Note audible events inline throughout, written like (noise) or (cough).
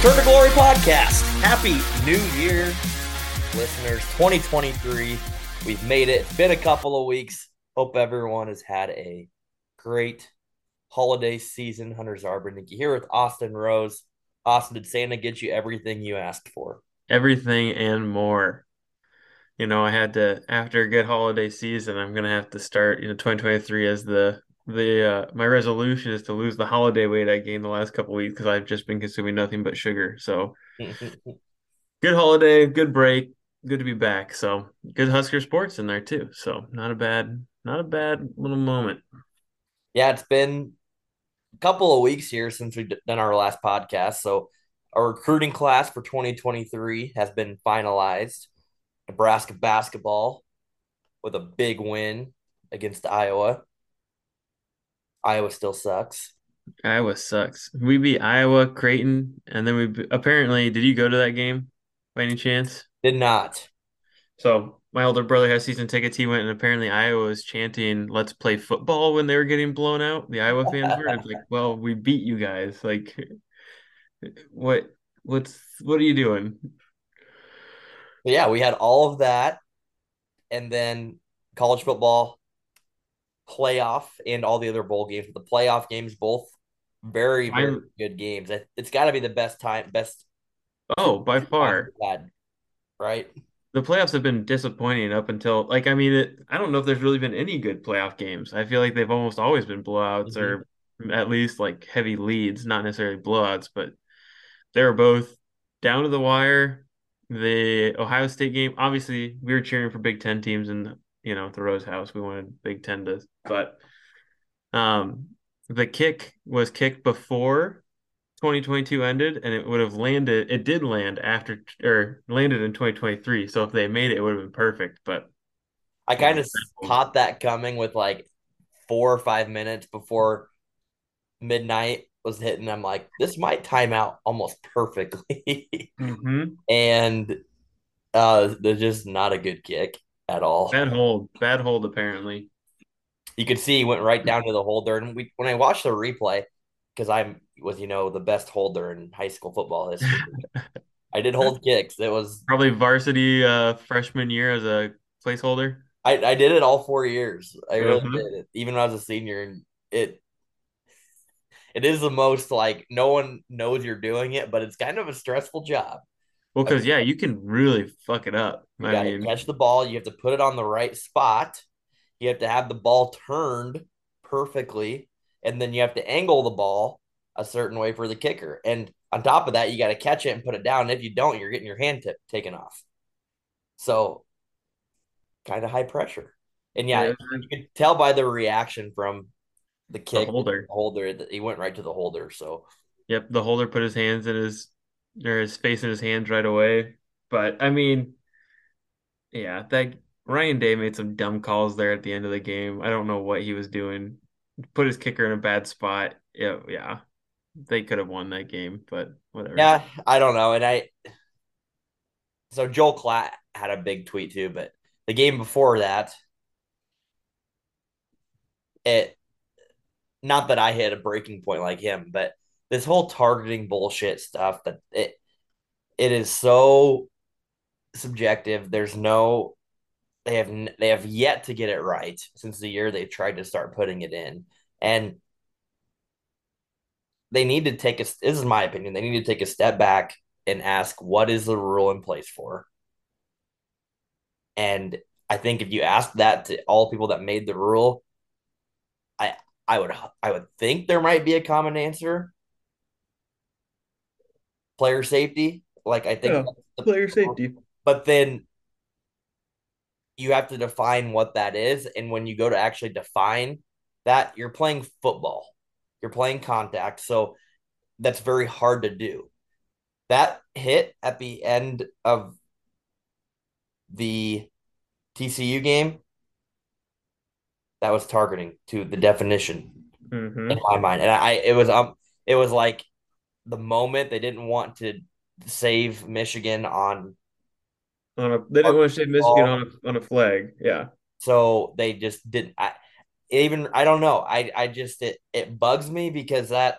Turn to Glory podcast. Happy New Year, listeners. 2023. We've made it. It's been a couple of weeks. Hope everyone has had a great holiday season. Hunter Zarbernicki here with Austin Rose. Austin, did Santa get you everything you asked for? Everything and more. You know, I had to after a good holiday season, I'm gonna have to start, you know, 2023 as the the uh, my resolution is to lose the holiday weight I gained the last couple weeks because I've just been consuming nothing but sugar. So (laughs) good holiday, good break, good to be back. So good Husker sports in there too. So not a bad, not a bad little moment. Yeah, it's been a couple of weeks here since we've done our last podcast. So our recruiting class for 2023 has been finalized. Nebraska basketball with a big win against Iowa. Iowa still sucks. Iowa sucks. We beat Iowa, Creighton, and then we be- apparently. Did you go to that game by any chance? Did not. So my older brother has season tickets. He went, and apparently Iowa was chanting "Let's play football" when they were getting blown out. The Iowa fans were. Like, well, we beat you guys. Like, what? What's what are you doing? Yeah, we had all of that, and then college football playoff and all the other bowl games. But the playoff games, both very very I'm- good games. It- It's got to be the best time, best Oh, by far, had, right? the playoffs have been disappointing up until like I mean, it, I don't know if there's really been any good playoff games. I feel like they've almost always been blowouts or mm-hmm. at least like heavy leads, not necessarily blowouts, but they were both down to the wire. The Ohio State game, obviously, we were cheering for Big Ten teams in you know the Rose House. We wanted Big Ten to, but um, the kick was kicked before 2022 ended, and it would have landed. It did land after or landed in 2023. So if they made it, it would have been perfect. But I kind of caught that coming with like four or five minutes before midnight was hitting. I'm like, this might time out almost perfectly. (laughs) Mhm. and uh they're just not a good kick at all. bad hold, bad hold. Apparently, You could see he went right down to the holder. And we when I watched the replay, because I was, you know, the best holder in high school football history. (laughs) I did hold kicks. It was probably varsity uh, freshman year as a placeholder. I, I did it all four years. I really Mhm. did it, even when I was a senior, and it it is the most like no one knows you're doing it, but it's kind of a stressful job. Well, because yeah, you can really fuck it up. You I got to mean, catch the ball. You have to put it on the right spot. You have to have the ball turned perfectly, and then you have to angle the ball a certain way for the kicker. And on top of that, you got to catch it and put it down. And if you don't, you're getting your hand tip taken off. So, kind of high pressure. And yeah, Yeah. you could tell by the reaction from the kick, holder. the holder that he went right to the holder. So, Yep, the holder put his hands in his or his face in his hands right away. But I mean, yeah, that Ryan Day made some dumb calls there at the end of the game. I don't know what he was doing. Put his kicker in a bad spot. Yeah, yeah. They could have won that game, but whatever. Yeah, I don't know. And I so Joel Klatt had a big tweet too, but the game before that, it not that I hit a breaking point like him, but this whole targeting bullshit stuff that it it is so subjective. There's no they have they have yet to get it right since the year they tried to start putting it in, and they need to take a. This is my opinion. They need to take a step back and ask what is the rule in place for. And I think if you ask that to all people that made the rule, I I would I would think there might be a common answer. Player safety, like I think yeah, player safety. But then you have to define what that is. And when you go to actually define that, you're playing football, you're playing contact. So that's very hard to do. That hit at the end of the TCU game, that was targeting to the definition mm-hmm. in my mind. And I, it was, um, it was like the moment they didn't want to save Michigan on on a they didn't want to say Michigan on a, on a flag. Yeah. So they just didn't. I, even I don't know. I I just it it bugs me because that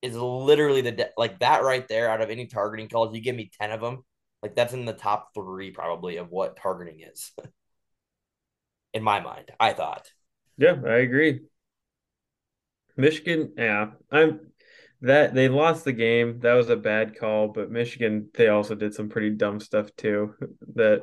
is literally the de- like that right there. Out of any targeting calls, you give me ten of them. Like that's in the top three probably of what targeting is. (laughs) in my mind, I thought. Yeah, I agree. Michigan, yeah, I'm that they lost the game. That was a bad call, but Michigan they also did some pretty dumb stuff too. That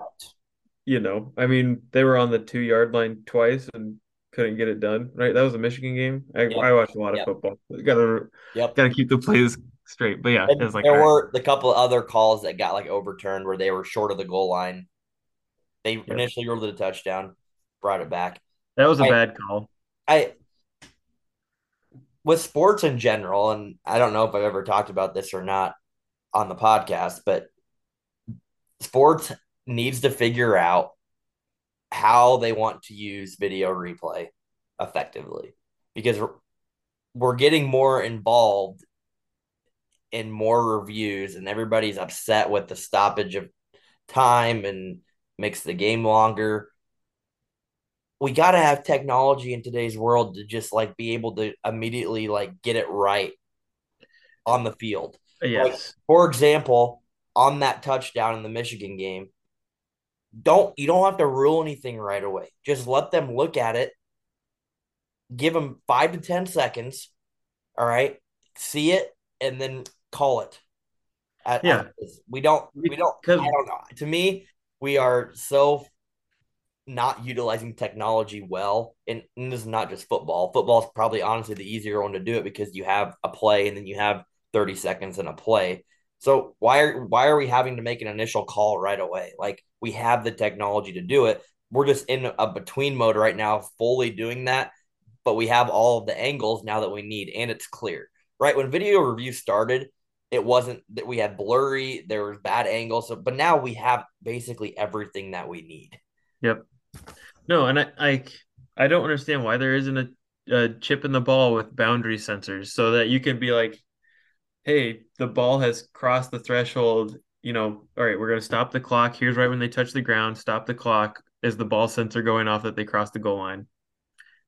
you know, I mean, they were on the two yard line twice and couldn't get it done. Right, that was a Michigan game. I, yep. I watched a lot of yep. football. Gotta yep. gotta keep the plays straight. But yeah, it was like there were the couple other calls that got like overturned where they were short of the goal line. They yep. initially ruled it a touchdown, brought it back. That was a I, bad call. I with sports in general, and I don't know if I've ever talked about this or not on the podcast, but sports needs to figure out how they want to use video replay effectively because we're getting more involved in more reviews and everybody's upset with the stoppage of time and makes the game longer we got to have technology in today's world to just like be able to immediately like get it right on the field. Yes. Like, for example, on that touchdown in the Michigan game, don't you don't have to rule anything right away. Just let them look at it. Give them 5 to 10 seconds. All right? See it and then call it. At, yeah. At we don't we don't I don't know. To me, we are so not utilizing technology well. And, and, this is not just football. Football is probably honestly the easier one to do it because you have a play and then you have 30 seconds in a play. So why are why are we having to make an initial call right away? Like we have the technology to do it. We're just in a between mode right now, fully doing that, but we have all of the angles now that we need and it's clear. Right? When video review started, it wasn't that we had blurry, there was bad angles. So, but now we have basically everything that we need. Yep. No, and I I, I don't understand why there isn't a, a chip in the ball with boundary sensors so that you can be like, hey, the ball has crossed the threshold. You know, all right, we're gonna stop the clock. Here's right when they touch the ground. Stop the clock. Is the ball sensor going off that they crossed the goal line?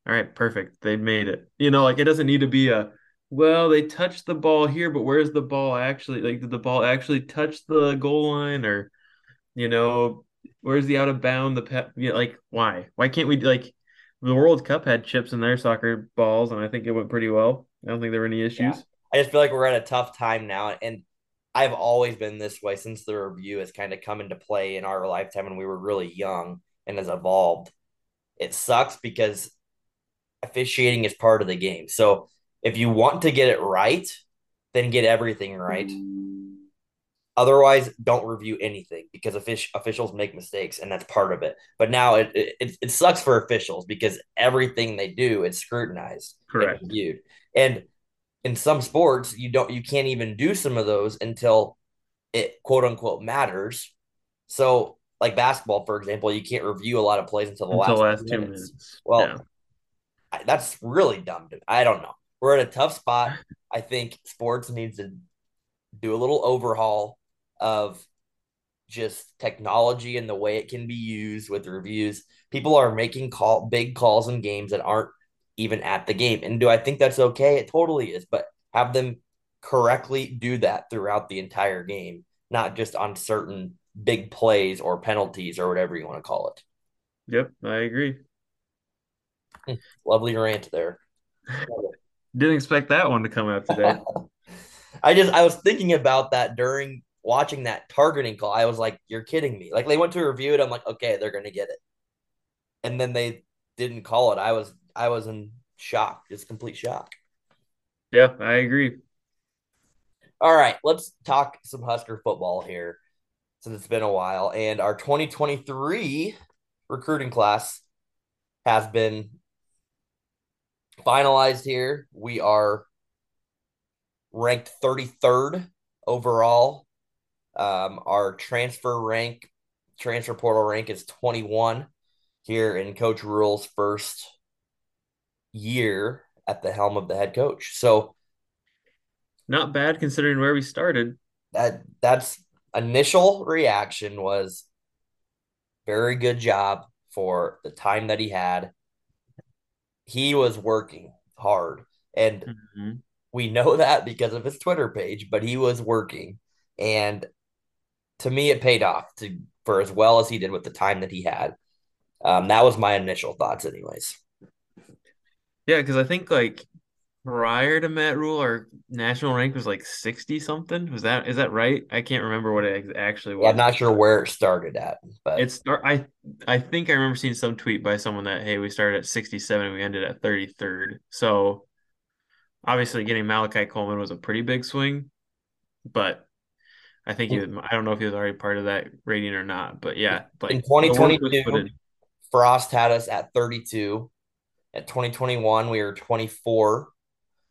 All right, perfect. They made it. You know, like it doesn't need to be a well, they touched the ball here, but where's the ball actually? Like, did the ball actually touch the goal line, or you know, where's the out of bound? The pet, yeah, like why? Why can't we like the World Cup had chips in their soccer balls, and I think it went pretty well. I don't think there were any issues. Yeah. I just feel like we're at a tough time now, and I've always been this way since the review has kind of come into play in our lifetime when we were really young and has evolved. It sucks because officiating is part of the game. So if you want to get it right, then get everything right. Mm. Otherwise, don't review anything because officials make mistakes, and that's part of it. But now it, it it sucks for officials because everything they do is scrutinized, correct, and reviewed. And in some sports, you don't you can't even do some of those until it quote unquote matters. So, like basketball, for example, you can't review a lot of plays until the until last, last two minutes. minutes. Well, yeah. I, that's really dumb. I don't know. We're at a tough spot. I think sports needs to do a little overhaul of just technology and the way it can be used with reviews. People are making call big calls in games that aren't even at the game. And do I think that's okay? It totally is, but have them correctly do that throughout the entire game, not just on certain big plays or penalties or whatever you want to call it. Yep, I agree. (laughs) Lovely rant there. (laughs) Didn't expect that one to come out today. (laughs) I just I was thinking about that during watching that targeting call. I was like, "You're kidding me!" Like they went to review it. I'm like, "Okay, they're gonna get it," and then they didn't call it. I was I was in shock, just complete shock. Yeah, I agree. All right, let's talk some Husker football here since it's been a while. And our 2023 recruiting class has been finalized here. We are ranked 33rd overall. Um, our transfer rank, transfer portal rank is 21 here in Coach Rhule's first year at the helm of the head coach. So not bad considering where we started. That that's initial reaction was very good job for the time that he had. He was working hard and mm-hmm. we know (laughs) that because of his Twitter page, but he was working and to me it paid off to for as well as he did with the time that he had. Um, that was my initial thoughts anyways. Yeah, because I think like prior to Matt Rhule, our national rank was like sixty something. Was that is that right? I can't remember what it actually was. Yeah, I'm not sure where it started at, but it's I I think I remember seeing some tweet by someone that hey, we started at sixty seven, we ended at thirty third. So obviously, getting Malachi Coleman was a pretty big swing, but. I think he was, I don't know if he was already part of that rating or not, but yeah. Like in 2022, Frost had us at 32. At 2021, we were 24.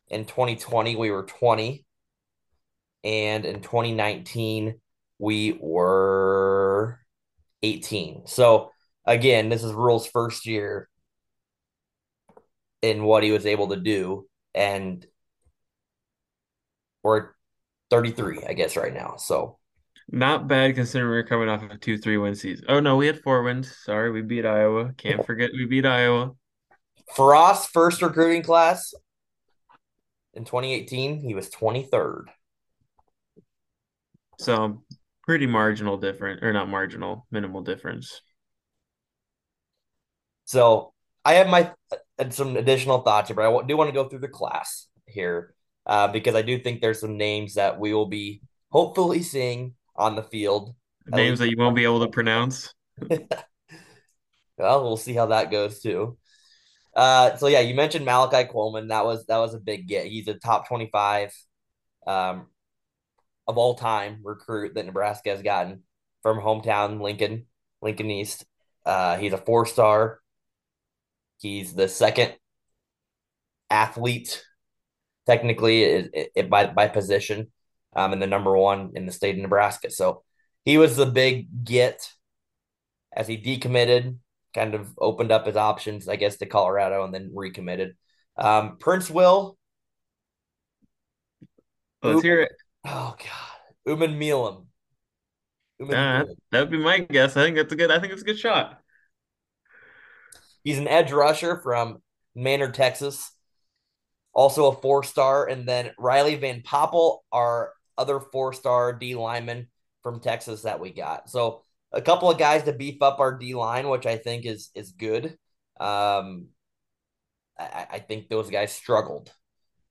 In 2020, we were 20. And in 2019, we were 18. So again, this is Rhule's first year in what he was able to do. And we're 33, I guess, right now. So not bad considering we are coming off of a 2 3 win season. Oh, no, we had four wins. Sorry, we beat Iowa. Can't forget we beat Iowa. Frost's first recruiting class in 2018, he was 23rd. So pretty marginal different, or not marginal, minimal difference. So I have my uh, some additional thoughts here, but I do want to go through the class here uh, because I do think there's some names that we will be hopefully seeing on the field. Names that you won't be able to pronounce. (laughs) well, we'll see how that goes too. Uh, so yeah, you mentioned Malachi Coleman. That was that was a big get. He's a top twenty five um, of all time recruit that Nebraska has gotten from hometown Lincoln, Lincoln East. Uh, he's a four star. He's the second athlete, technically, it, it, by by position, um, and the number one in the state of Nebraska. So he was the big get as he decommitted kind of opened up his options, I guess, to Colorado and then recommitted. Um, Prince Will. Let's hear it. Oh God, Uman Milam. Uh, that would be my guess. I think that's a good. I think it's a good shot. He's an edge rusher from Manor, Texas. Also a four star, and then Riley Van Poppel, our other four star D lineman from Texas that we got. So a couple of guys to beef up our D line, which I think is is good. Um, I, I think those guys struggled.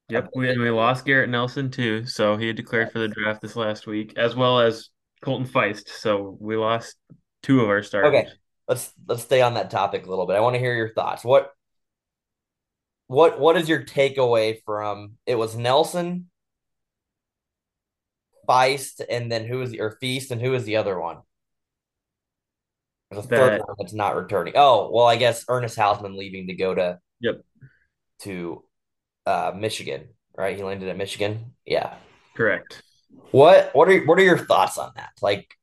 Yep, we we lost Garrett Nelson too, so he had declared for the draft this last week, as well as Colton Feist. So we lost two of our starters. Okay, let's let's stay on that topic a little bit. I want to hear your thoughts. What what what is your takeaway from it was Nelson, Feist, and then who is the, or Feast, and who is the other one? The third one that's not returning. Oh, well, I guess Ernest Hausmann leaving to go to yep to uh, Michigan, right? He landed at Michigan. Yeah, correct. What what are what are your thoughts on that? Like,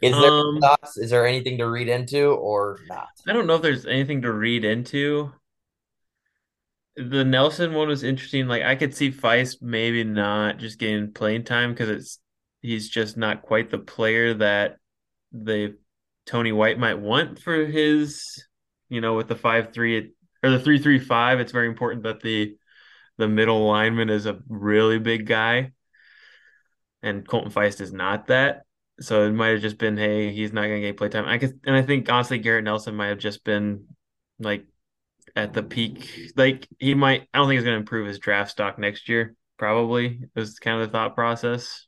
is there um, thoughts? Is there anything to read into or not? I don't know if there's anything to read into. The Nelson one was interesting. Like I could see Feist maybe not just getting playing time because it's he's just not quite the player that the Tony White might want for his, you know, with the five three or the three three five. It's very important that the the middle lineman is a really big guy, and Colton Feist is not that. So it might have just been, hey, he's not going to get playtime. I could, and I think honestly, Garrett Nelson might have just been like at the peak. Like he might, I don't think he's going to improve his draft stock next year. Probably was kind of the thought process.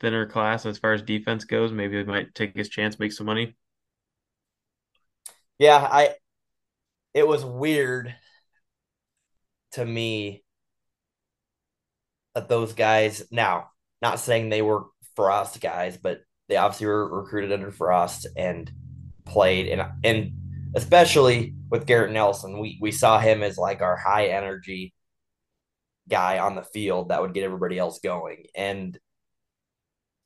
Thinner class as far as defense goes. Maybe he might take his chance, make some money. Yeah, I. It was weird to me that those guys. Now, not saying they were Frost guys, but they obviously were recruited under Frost and played, and and especially with Garrett Nelson, we we saw him as like our high energy guy on the field that would get everybody else going, and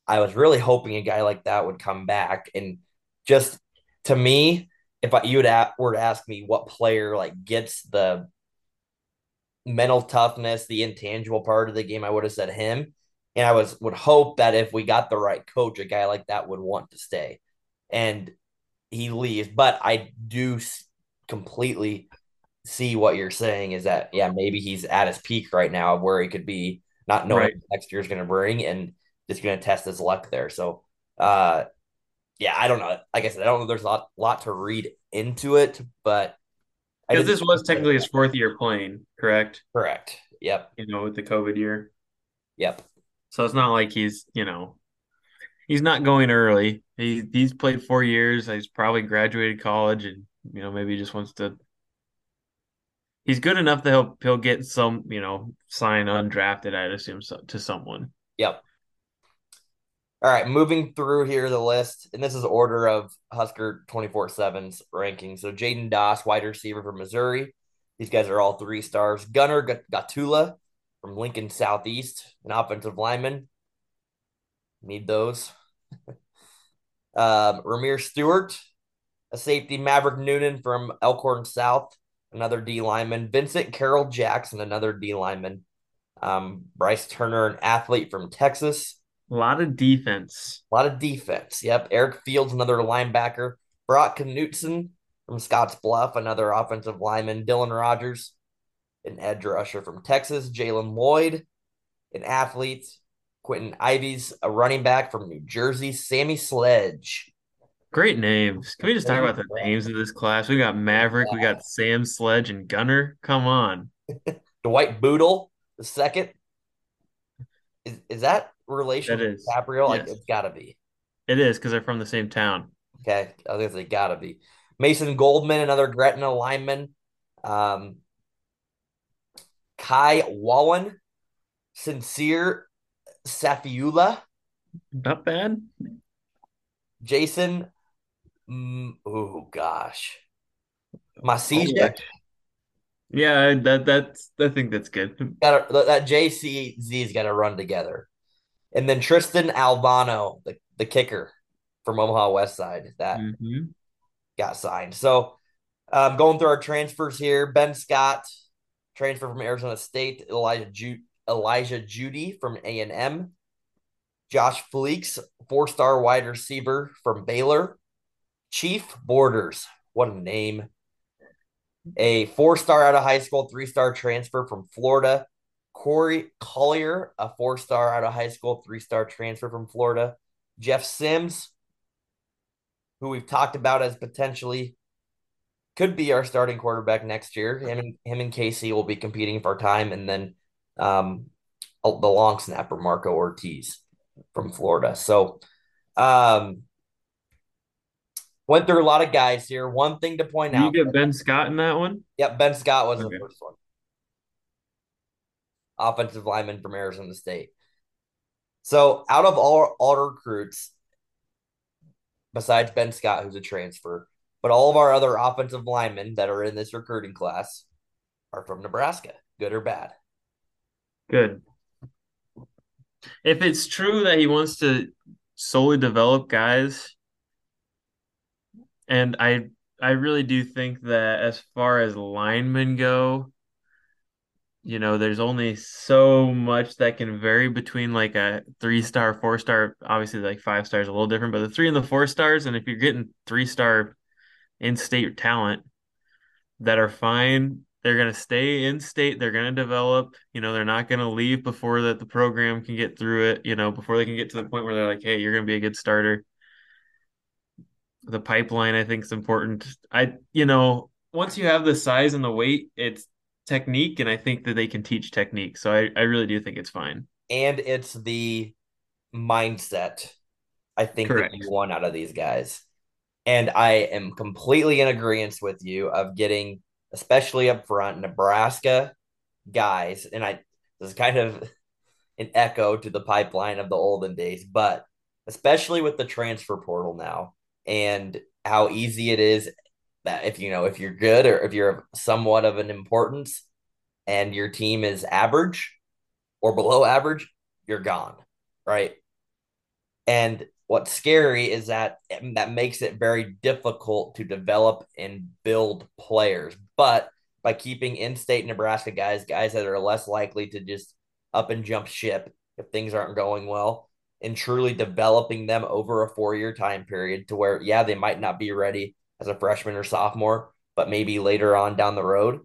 I was really hoping a guy like that would come back, and just to me, if I, you would were to ask me what player like gets the mental toughness, the intangible part of the game, I would have said him. And I was would hope that if we got the right coach, a guy like that would want to stay. And he leaves, but I do completely see what you're saying is that yeah, maybe he's at his peak right now where he could be not knowing right. next year's going to bring and just going to test his luck there. So, uh, yeah, I don't know. Like I said, I don't know. There's a lot, lot to read into it, but because this was technically his fourth year playing, correct? Correct. Yep. You know, with the COVID year. Yep. So it's not like he's, you know, he's not going early. He he's played four years. He's probably graduated college, and you know maybe he just wants to. He's good enough that he'll he'll get some, you know, sign undrafted. I'd assume so, to someone. Yep. All right, moving through here the list, and this is order of Husker 24 7's ranking. So Jaden Doss, wide receiver from Missouri. These guys are all three stars. Gunnar Gottula from Lincoln Southeast, an offensive lineman. Need those. um, Rahmir Stewart, a safety. Maverick Noonan from Elkhorn South, another D lineman. Vincent Carroll Jackson, another D lineman. Um, Bryce Turner, an athlete from Texas. A lot of defense. A lot of defense. Yep. Eric Fields, another linebacker. Brock Knutson from Scotts Bluff, another offensive lineman. Dylan Rogers, an edge rusher from Texas. Jalen Lloyd, an athlete. Kwinten Ives, a running back from New Jersey. Sammy Sledge. Great names. Can we just talk about the names of this class? We got Maverick, we got Sam Sledge, and Gunner. Come on. (laughs) Dwight Bootle, the second. Is, is that relation to DiCaprio? Yes. Like it's got to be. It is because they're from the same town. Okay, I think they got to be. Mason Goldman, another Gretna lineman. Um, Kai Wallin, Sincere Safiula. Not bad. Jason. Mm, oh gosh, Masijek. Yeah, that that's I think that's good. Got that JCZ's got to run together, and then Tristan Alvano, the the kicker from Omaha West Side, that mm-hmm. got signed. So, um, going through our transfers here, Ben Scott, transfer from Arizona State, Elijah Ju- Elijah Jeudy from A and M, Josh Fleeks, four star wide receiver from Baylor, Chief Borders, what a name a four star out of high school, three star transfer from Florida. Corey Collier, a four star out of high school, three star transfer from Florida. Jeff Sims, who we've talked about as potentially could be our starting quarterback next year. Him and him and Casey will be competing for time, and then um, the long snapper Marco Ortiz from Florida. So, um, Went through a lot of guys here. One thing to point Did out. You get Ben Scott in that one? Yep, Ben Scott was okay. the first one. Offensive lineman from Arizona State. So out of all all recruits, besides Ben Scott, who's a transfer, but all of our other offensive linemen that are in this recruiting class are from Nebraska, good or bad. Good. If it's true that he wants to solely develop guys and I I really do think that as far as linemen go, you know, there's only so much that can vary between like a three star, four star. Obviously, like five stars a little different, but the three and the four stars, and if you're getting three star in state talent that are fine, they're going to stay in state. They're going to develop. You know, they're not going to leave before that the program can get through it. You know, before they can get to the point where they're like, "Hey, you're going to be a good starter." The pipeline, I think, is important. I, you know, once you have the size and the weight, it's technique, and I think that they can teach technique. So I, I really do think it's fine. And it's the mindset. I think Correct. that you want out of these guys. And I am completely in agreement with you of getting especially up front, Nebraska guys, and I this is kind of an echo to the pipeline of the olden days, but especially with the transfer portal now and how easy it is that if you know if you're good or if you're somewhat of an importance and your team is average or below average, you're gone, right? And what's scary is that um, that makes it very difficult to develop and build players but by keeping in-state Nebraska guys, guys that are less likely to just up and jump ship if things aren't going well, and truly developing them over a four-year time period to where, yeah, they might not be ready as a freshman or sophomore, but maybe later on down the road.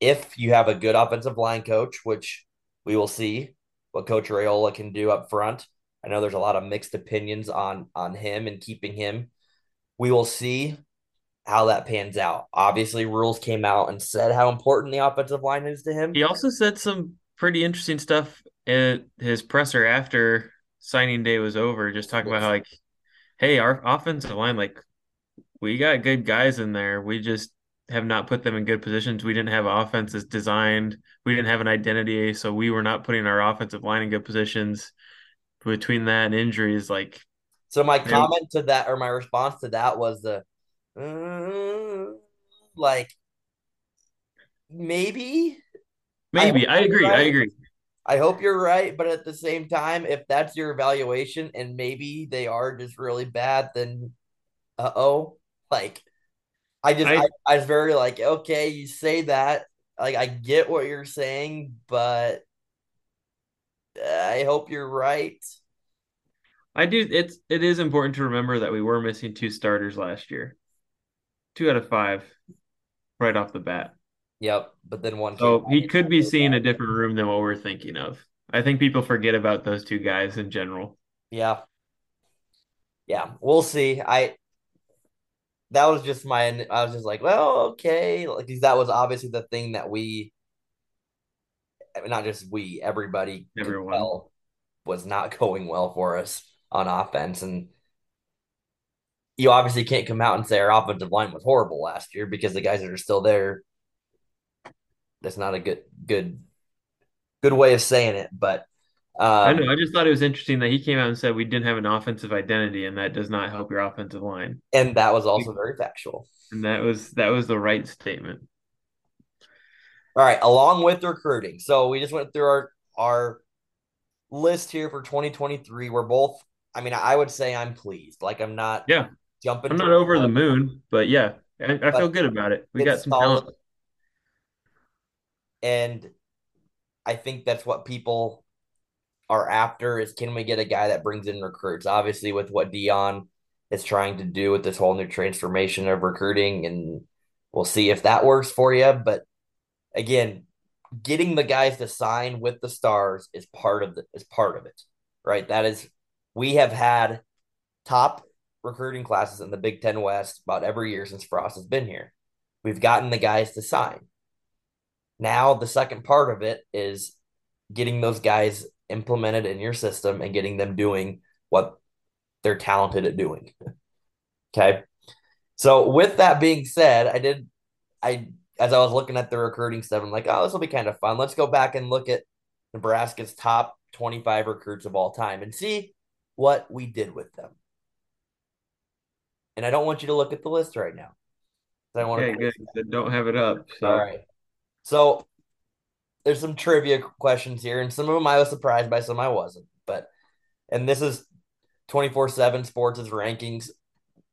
If you have a good offensive line coach, which we will see what Coach Raiola can do up front. I know there's a lot of mixed opinions on on him and keeping him. We will see how that pans out. Obviously, rules came out and said how important the offensive line is to him. He also said some pretty interesting stuff at his presser after signing day was over, just talking about how like, hey, our offensive line, like, we got good guys in there. We just have not put them in good positions. We didn't have offenses designed. We didn't have an identity, so we were not putting our offensive line in good positions. Between that and injuries, like so, my comment to that or my response to that was the uh, like maybe. Maybe I, I agree. Right. I agree. I hope you're right, but at the same time, if that's your evaluation and maybe they are just really bad, then uh oh, like I just I, I, I was very like okay, you say that, like I get what you're saying, but I hope you're right. I do. It's it is important to remember that we were missing two starters last year two out of five right off the bat. Yep, but then one. So he could be seeing a different room than what we're thinking of. I think people forget about those two guys in general. Yeah, yeah, we'll see. I that was just my. I was just like, well, okay, like that was obviously the thing that we, not just we, everybody, everyone was not (laughs) going well for us on offense, and you obviously can't come out and say our offensive line was horrible last year because the guys that are still there. That's not a good good good way of saying it, but um, I know. I just thought it was interesting that he came out and said we didn't have an offensive identity, and that does not help your offensive line. And that was also very factual. And that was that was the right statement. All right, along with recruiting, so we just went through our our list here for 2023. We're both. I mean, I would say I'm pleased. Like I'm not. Yeah jumping. I'm not over the moon, but yeah, I, I feel good about it. We got some solid. talent. And I think that's what people are after is can we get a guy that brings in recruits? Obviously, with what Deion is trying to do with this whole new transformation of recruiting, and we'll see if that works for you. But again, getting the guys to sign with the stars is part of the is part of it, right? That is we have had top recruiting classes in the Big Ten West about every year since Frost has been here. We've gotten the guys to sign. Now, the second part of it is getting those guys implemented in your system and getting them doing what they're talented at doing. (laughs) okay. So, with that being said, I did, I, as I was looking at the recruiting stuff, I'm like, oh, this will be kind of fun. Let's go back and look at Nebraska's top 25 recruits of all time and see what we did with them and I don't want you to look at the list right now. I want okay, to good. Don't have it up. So. All right. So there's some trivia questions here, and some of them I was surprised by, some I wasn't. But and this is 24 7 sports' rankings.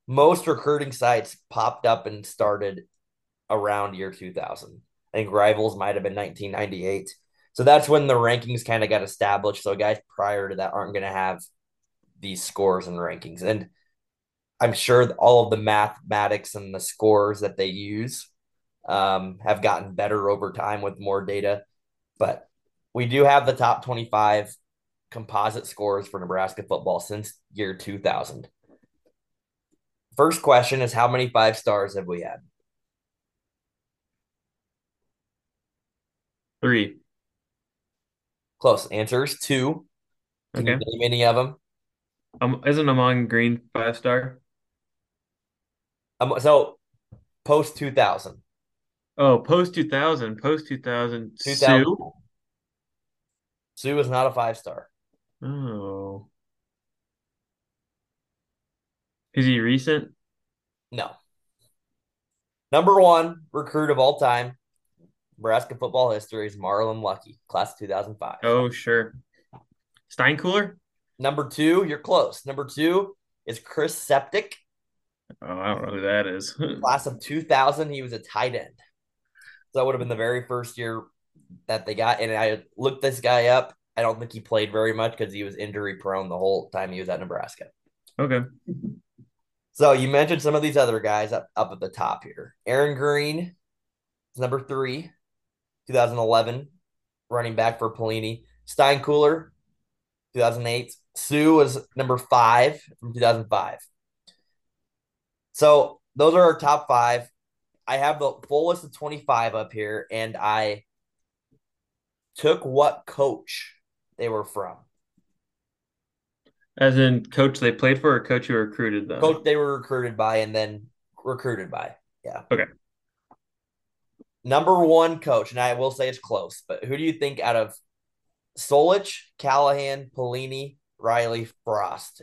Most recruiting sites popped up and started around year 2000. I think rivals might have been 1998. So that's when the rankings kind of got established. So guys prior to that aren't going to have these scores and rankings. And I'm sure all of the mathematics and the scores that they use um, have gotten better over time with more data. But we do have the top 25 composite scores for Nebraska football since year 2000. First question is how many five stars have we had? Three. Close. answers. two. Can Okay. name any of them? Um, isn't Amon Green five star? Um, so post 2000. Oh, post 2000, post 2000, 2000. Sue. Sue is not a five star. Oh. Is he recent? No. Number one recruit of all time, Nebraska football history is Marlon Lucky, class of 2005. Oh, sure. Steinkuhler? Number two, you're close. Number two is Chris Septic, Oh, I don't know who that is. (laughs) class of 2000. He was a tight end. So that would have been the very first year that they got. And I looked this guy up. I don't think he played very much because he was injury prone the whole time he was at Nebraska. Okay. So you mentioned some of these other guys up, up at the top here. Aaron Green is number three, 2011, running back for Pelini. Steinkuhler, 2008. Sue was number five from 2005. So those are our top five. I have the full list of 25 up here, and I took what coach they were from. As in coach they played for or coach who recruited them? Coach they were recruited by and then recruited by. Yeah. Okay. Number one coach, and I will say it's close, but who do you think out of Solich, Callahan, Pelini, Riley, Frost?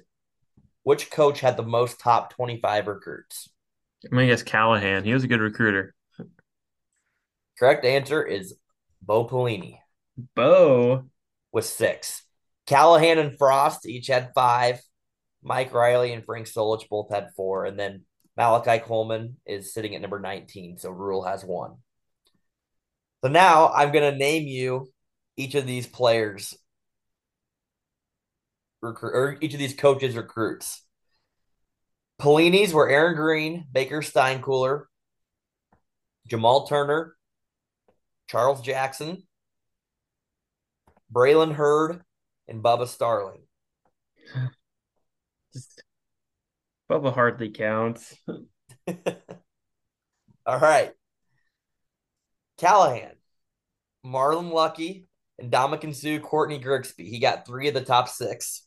Which coach had the most top 25 recruits? I'm gonna guess Callahan. He was a good recruiter. Correct answer is Bo Pelini Bo. with six. Callahan and Frost each had five. Mike Riley and Frank Solich both had four. And then Malachi Coleman is sitting at number 19. So Rhule has one. So now I'm going to name you each of these players recruit or each of these coaches recruits. Pelini's were Aaron Green, Baker Steinkuhler, Jamal Turner, Charles Jackson, Braylon Heard, and Bubba Starling. (laughs) Just, Bubba hardly counts. (laughs) All right. Callahan, Marlon Lucky, and Dominican Sue, Courtney Grigsby. He got three of the top six.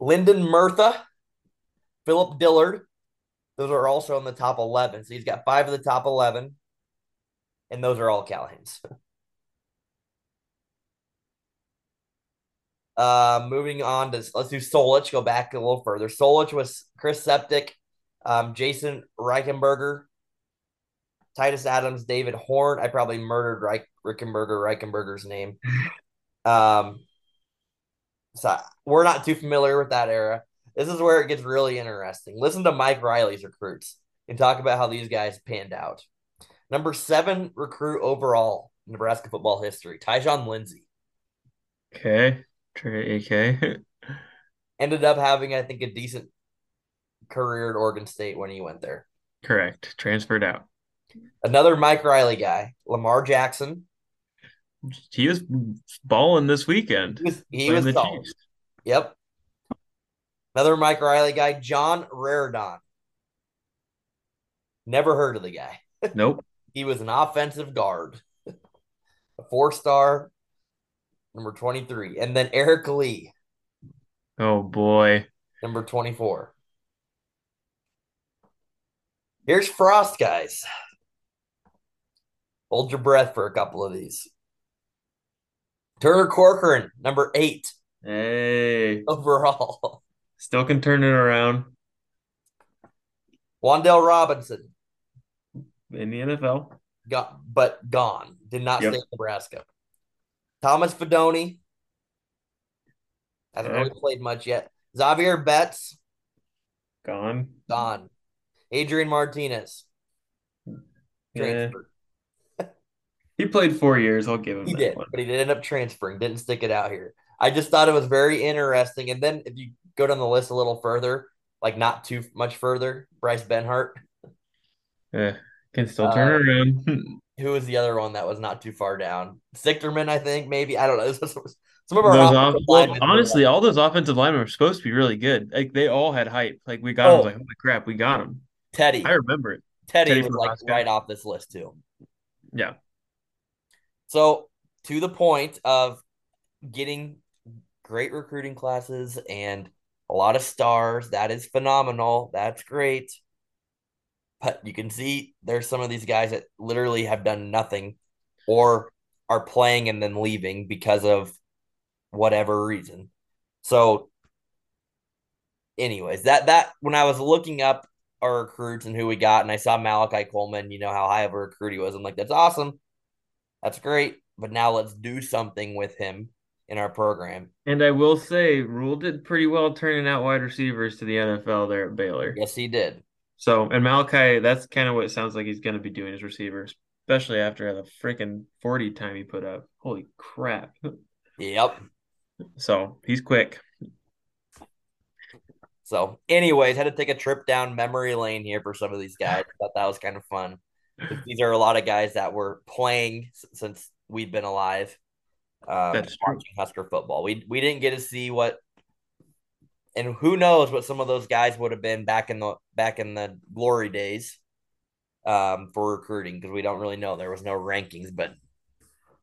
Lyndon Murtha, Philip Dillard. Those are also in the top 11. So he's got five of the top 11. And those are all Callahans. Uh, moving on to let's do Solich. Go back a little further. Solich was Chris Septic, um, Jason Reichenberger, Titus Adams, David Horn. I probably murdered Reich, Reichenberger, Reichenberger's name. Um, so we're not too familiar with that era. This is where it gets really interesting. Listen to Mike Riley's recruits and talk about how these guys panned out. Number seven recruit overall in Nebraska football history, Tyjon Lindsey. Okay. Trey AK. (laughs) Ended up having, I think, a decent career at Oregon State when he went there. Correct. Transferred out. Another Mike Riley guy, Lamar Jackson. He was balling this weekend. He was, he was the. Chiefs. Yep. Another Mike Riley guy, John Raridon. Never heard of the guy. (laughs) Nope. He was an offensive guard, (laughs) a four star, number 23. And then Eric Lee, Oh boy. number 24. Here's Frost, guys. Hold your breath for a couple of these. Turner Corcoran, number eight Hey. overall. Still can turn it around Wan'Dale Robinson, in the NFL. got but gone. Did not Yep. stay in Nebraska. Thomas Fidone hasn't really played much yet. Xavier Betts Gone. gone. Adrian Martinez Yeah. transferred. He played four years. I'll give him He did, one. but he did end up transferring. Didn't stick it out here. I just thought it was very interesting. And then if you go down the list a little further, like not too much further, Bryce Benhart. Yeah. Can still turn uh, around. (laughs) who was the other one that was not too far down? Sichterman, I think, maybe. I don't know. (laughs) Some of our off, well, honestly, all those offensive linemen were supposed to be really good. Like they all had hype. Like we got oh. them. Like holy crap, we got them. Teddy, I remember it. Teddy, Teddy was like right off this list too. Yeah. So to the point of getting great recruiting classes and a lot of stars, that is phenomenal. That's great. But you can see there's some of these guys that literally have done nothing or are playing and then leaving because of whatever reason. So anyways, that that when I was looking up our recruits and who we got, and I saw Malachi Coleman, you know how high of a recruit he was. I'm like, that's awesome. That's great. But now let's do something with him in our program. And I will say, Rhule did pretty well turning out wide receivers to the NFL there at Baylor. Yes, he did. So, and Malachi, that's kind of what it sounds like he's going to be doing his receivers, especially after the freaking 40 time he put up. Holy crap. Yep. So he's quick. So, anyways, had to take a trip down memory lane here for some of these guys. Thought that was kind of fun. These are a lot of guys that were playing since we'd been alive. Um, That's watching true. Husker football. We we didn't get to see what, and who knows what some of those guys would have been back in the back in the glory days, um, for recruiting because we don't really know. There was no rankings, but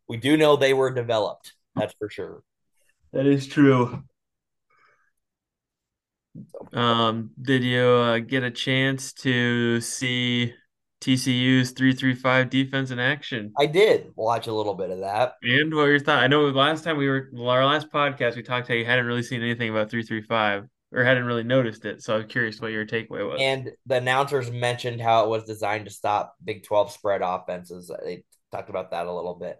we do know they were developed. That's for sure. That is true. Um, did you uh, get a chance to see TCU's three three five defense in action? I did watch a little bit of that. And what your thought? I know last time we were our last podcast we talked how you hadn't really seen anything about three three five or hadn't really noticed it. So I'm curious what your takeaway was. And the announcers mentioned how it was designed to stop Big Twelve spread offenses. They talked about that a little bit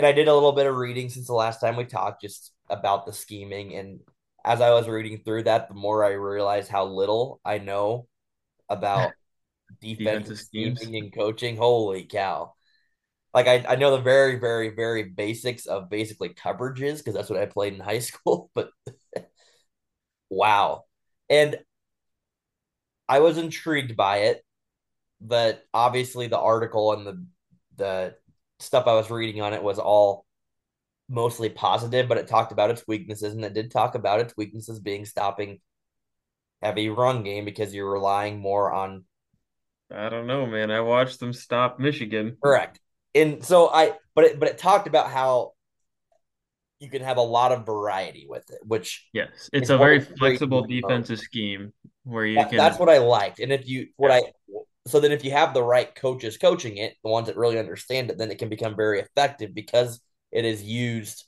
and I did a little bit of reading since the last time we talked just about the scheming. And as I was reading through that, the more I realized how little I know about defensive scheming and coaching. Holy cow. Like I, I know the very, very, very basics of basically coverages because that's what I played in high (laughs) school, but (laughs) wow. And I was intrigued by it, but obviously the article and the the stuff I was reading on it was all mostly positive, but it talked about its weaknesses, and it did talk about its weaknesses being stopping heavy run game because you're relying more on. I don't know, man. I watched them stop Michigan. Correct, and so I, but it, but it talked about how you can have a lot of variety with it, which yes, it's a very flexible defensive scheme where you that, can. That's what I liked, and if you what yeah. I so then if you have the right coaches coaching it, the ones that really understand it, then it can become very effective because it is used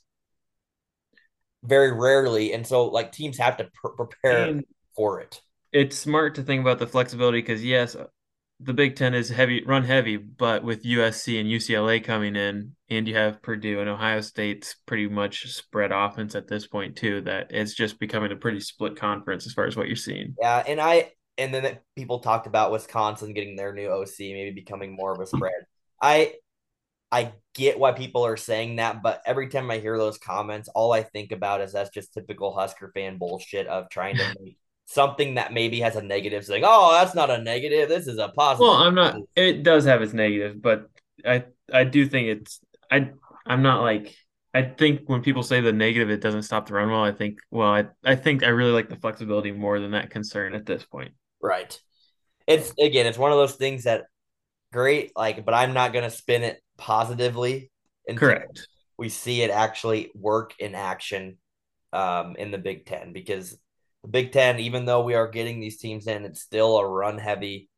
very rarely. And so like teams have to pr- prepare and for it. It's smart to think about the flexibility because yes, the Big Ten is heavy, run heavy, but with USC and UCLA coming in, and you have Purdue and Ohio State's pretty much spread offense at this point too. That it's just becoming a pretty split conference as far as what you're seeing. Yeah, and I and then people talked about Wisconsin getting their new OC, maybe becoming more of a spread. I I get why people are saying that, but every time I hear those comments, all I think about is that's just typical Husker fan bullshit of trying to (laughs) make something that maybe has a negative saying, "Oh, that's not a negative. This is a positive." Well, I'm not. It does have its negative, but I I do think it's I I'm not like I think when people say the negative, it doesn't stop the run well. I think well, I I think I really like the flexibility more than that concern at this point. Right. It's again, it's one of those things that great, like, but I'm not gonna spin it positively. Correct. We see it actually work in action um, in the Big Ten because the Big Ten, even though we are getting these teams in, it's still a run heavy.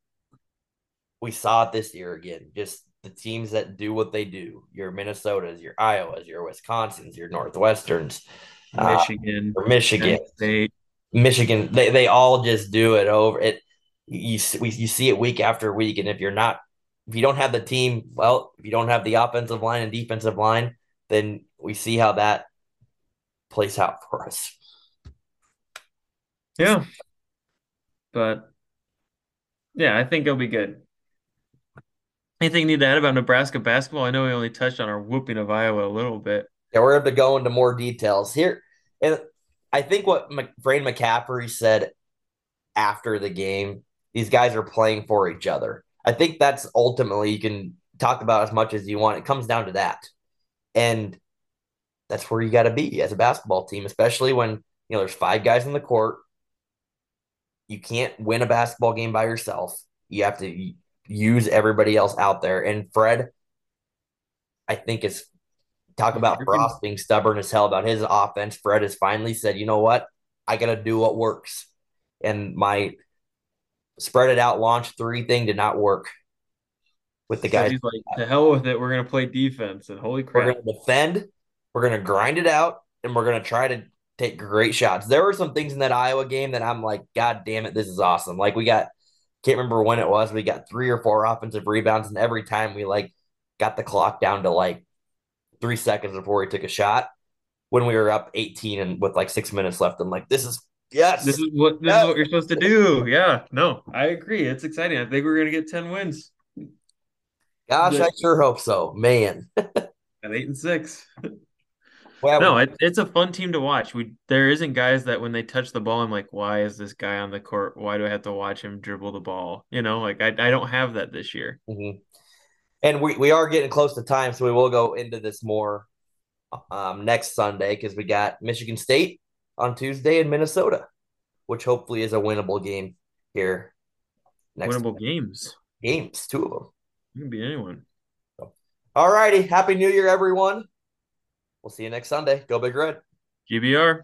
We saw it this year again. Just the teams that do what they do. Your Minnesotas, your Iowas, your Wisconsins, your Northwesterns, Michigan, uh, Michigan, State. Michigan, they, they all just do it over it. You we, you see it week after week, and if you're not, if you don't have the team, well, if you don't have the offensive line and defensive line, then we see how that plays out for us. Yeah, but yeah, I think it'll be good. Anything you need to add about Nebraska basketball? I know we only touched on our whooping of Iowa a little bit. Yeah, we're going to go into more details here. And I think what Fran McCaffery said after the game, these guys are playing for each other. I think that's ultimately you can talk about as much as you want. It comes down to that. And that's where you got to be as a basketball team, especially when, you know, there's five guys in the court. You can't win a basketball game by yourself. You have to use everybody else out there. And Fred, I think is talk about Frost being stubborn as hell about his offense. Fred has finally said, you know what? I got to do what works. And my spread it out launch three thing did not work with the guys. He's like, to hell with it. We're going to play defense. And holy crap. We're going to defend. We're going to grind it out. And we're going to try to take great shots. There were some things in that Iowa game that I'm like, God damn it, this is awesome. Like we got, can't remember when it was, we got three or four offensive rebounds. And every time we like got the clock down to like three seconds before we took a shot when we were up 18 and with like six minutes left. I'm like, this is yes. This is what this yes. is what you're supposed to do. Yeah. No, I agree. It's exciting. I think we're gonna get 10 wins. Gosh, I sure hope so. Man. (laughs) At eight and six. (laughs) Well, no, it, it's a fun team to watch. We there isn't guys that when they touch the ball, I'm like, why is this guy on the court? Why do I have to watch him dribble the ball? You know, like I, I don't have that this year. Mm-hmm and we, we are getting close to time, so we will go into this more um, next Sunday because we got Michigan State on Tuesday in Minnesota, which hopefully is a winnable game here. Next winnable games. Games, two of them. It can be anyone. All righty. Happy New Year, everyone. We'll see you next Sunday. Go Big Red. GBR.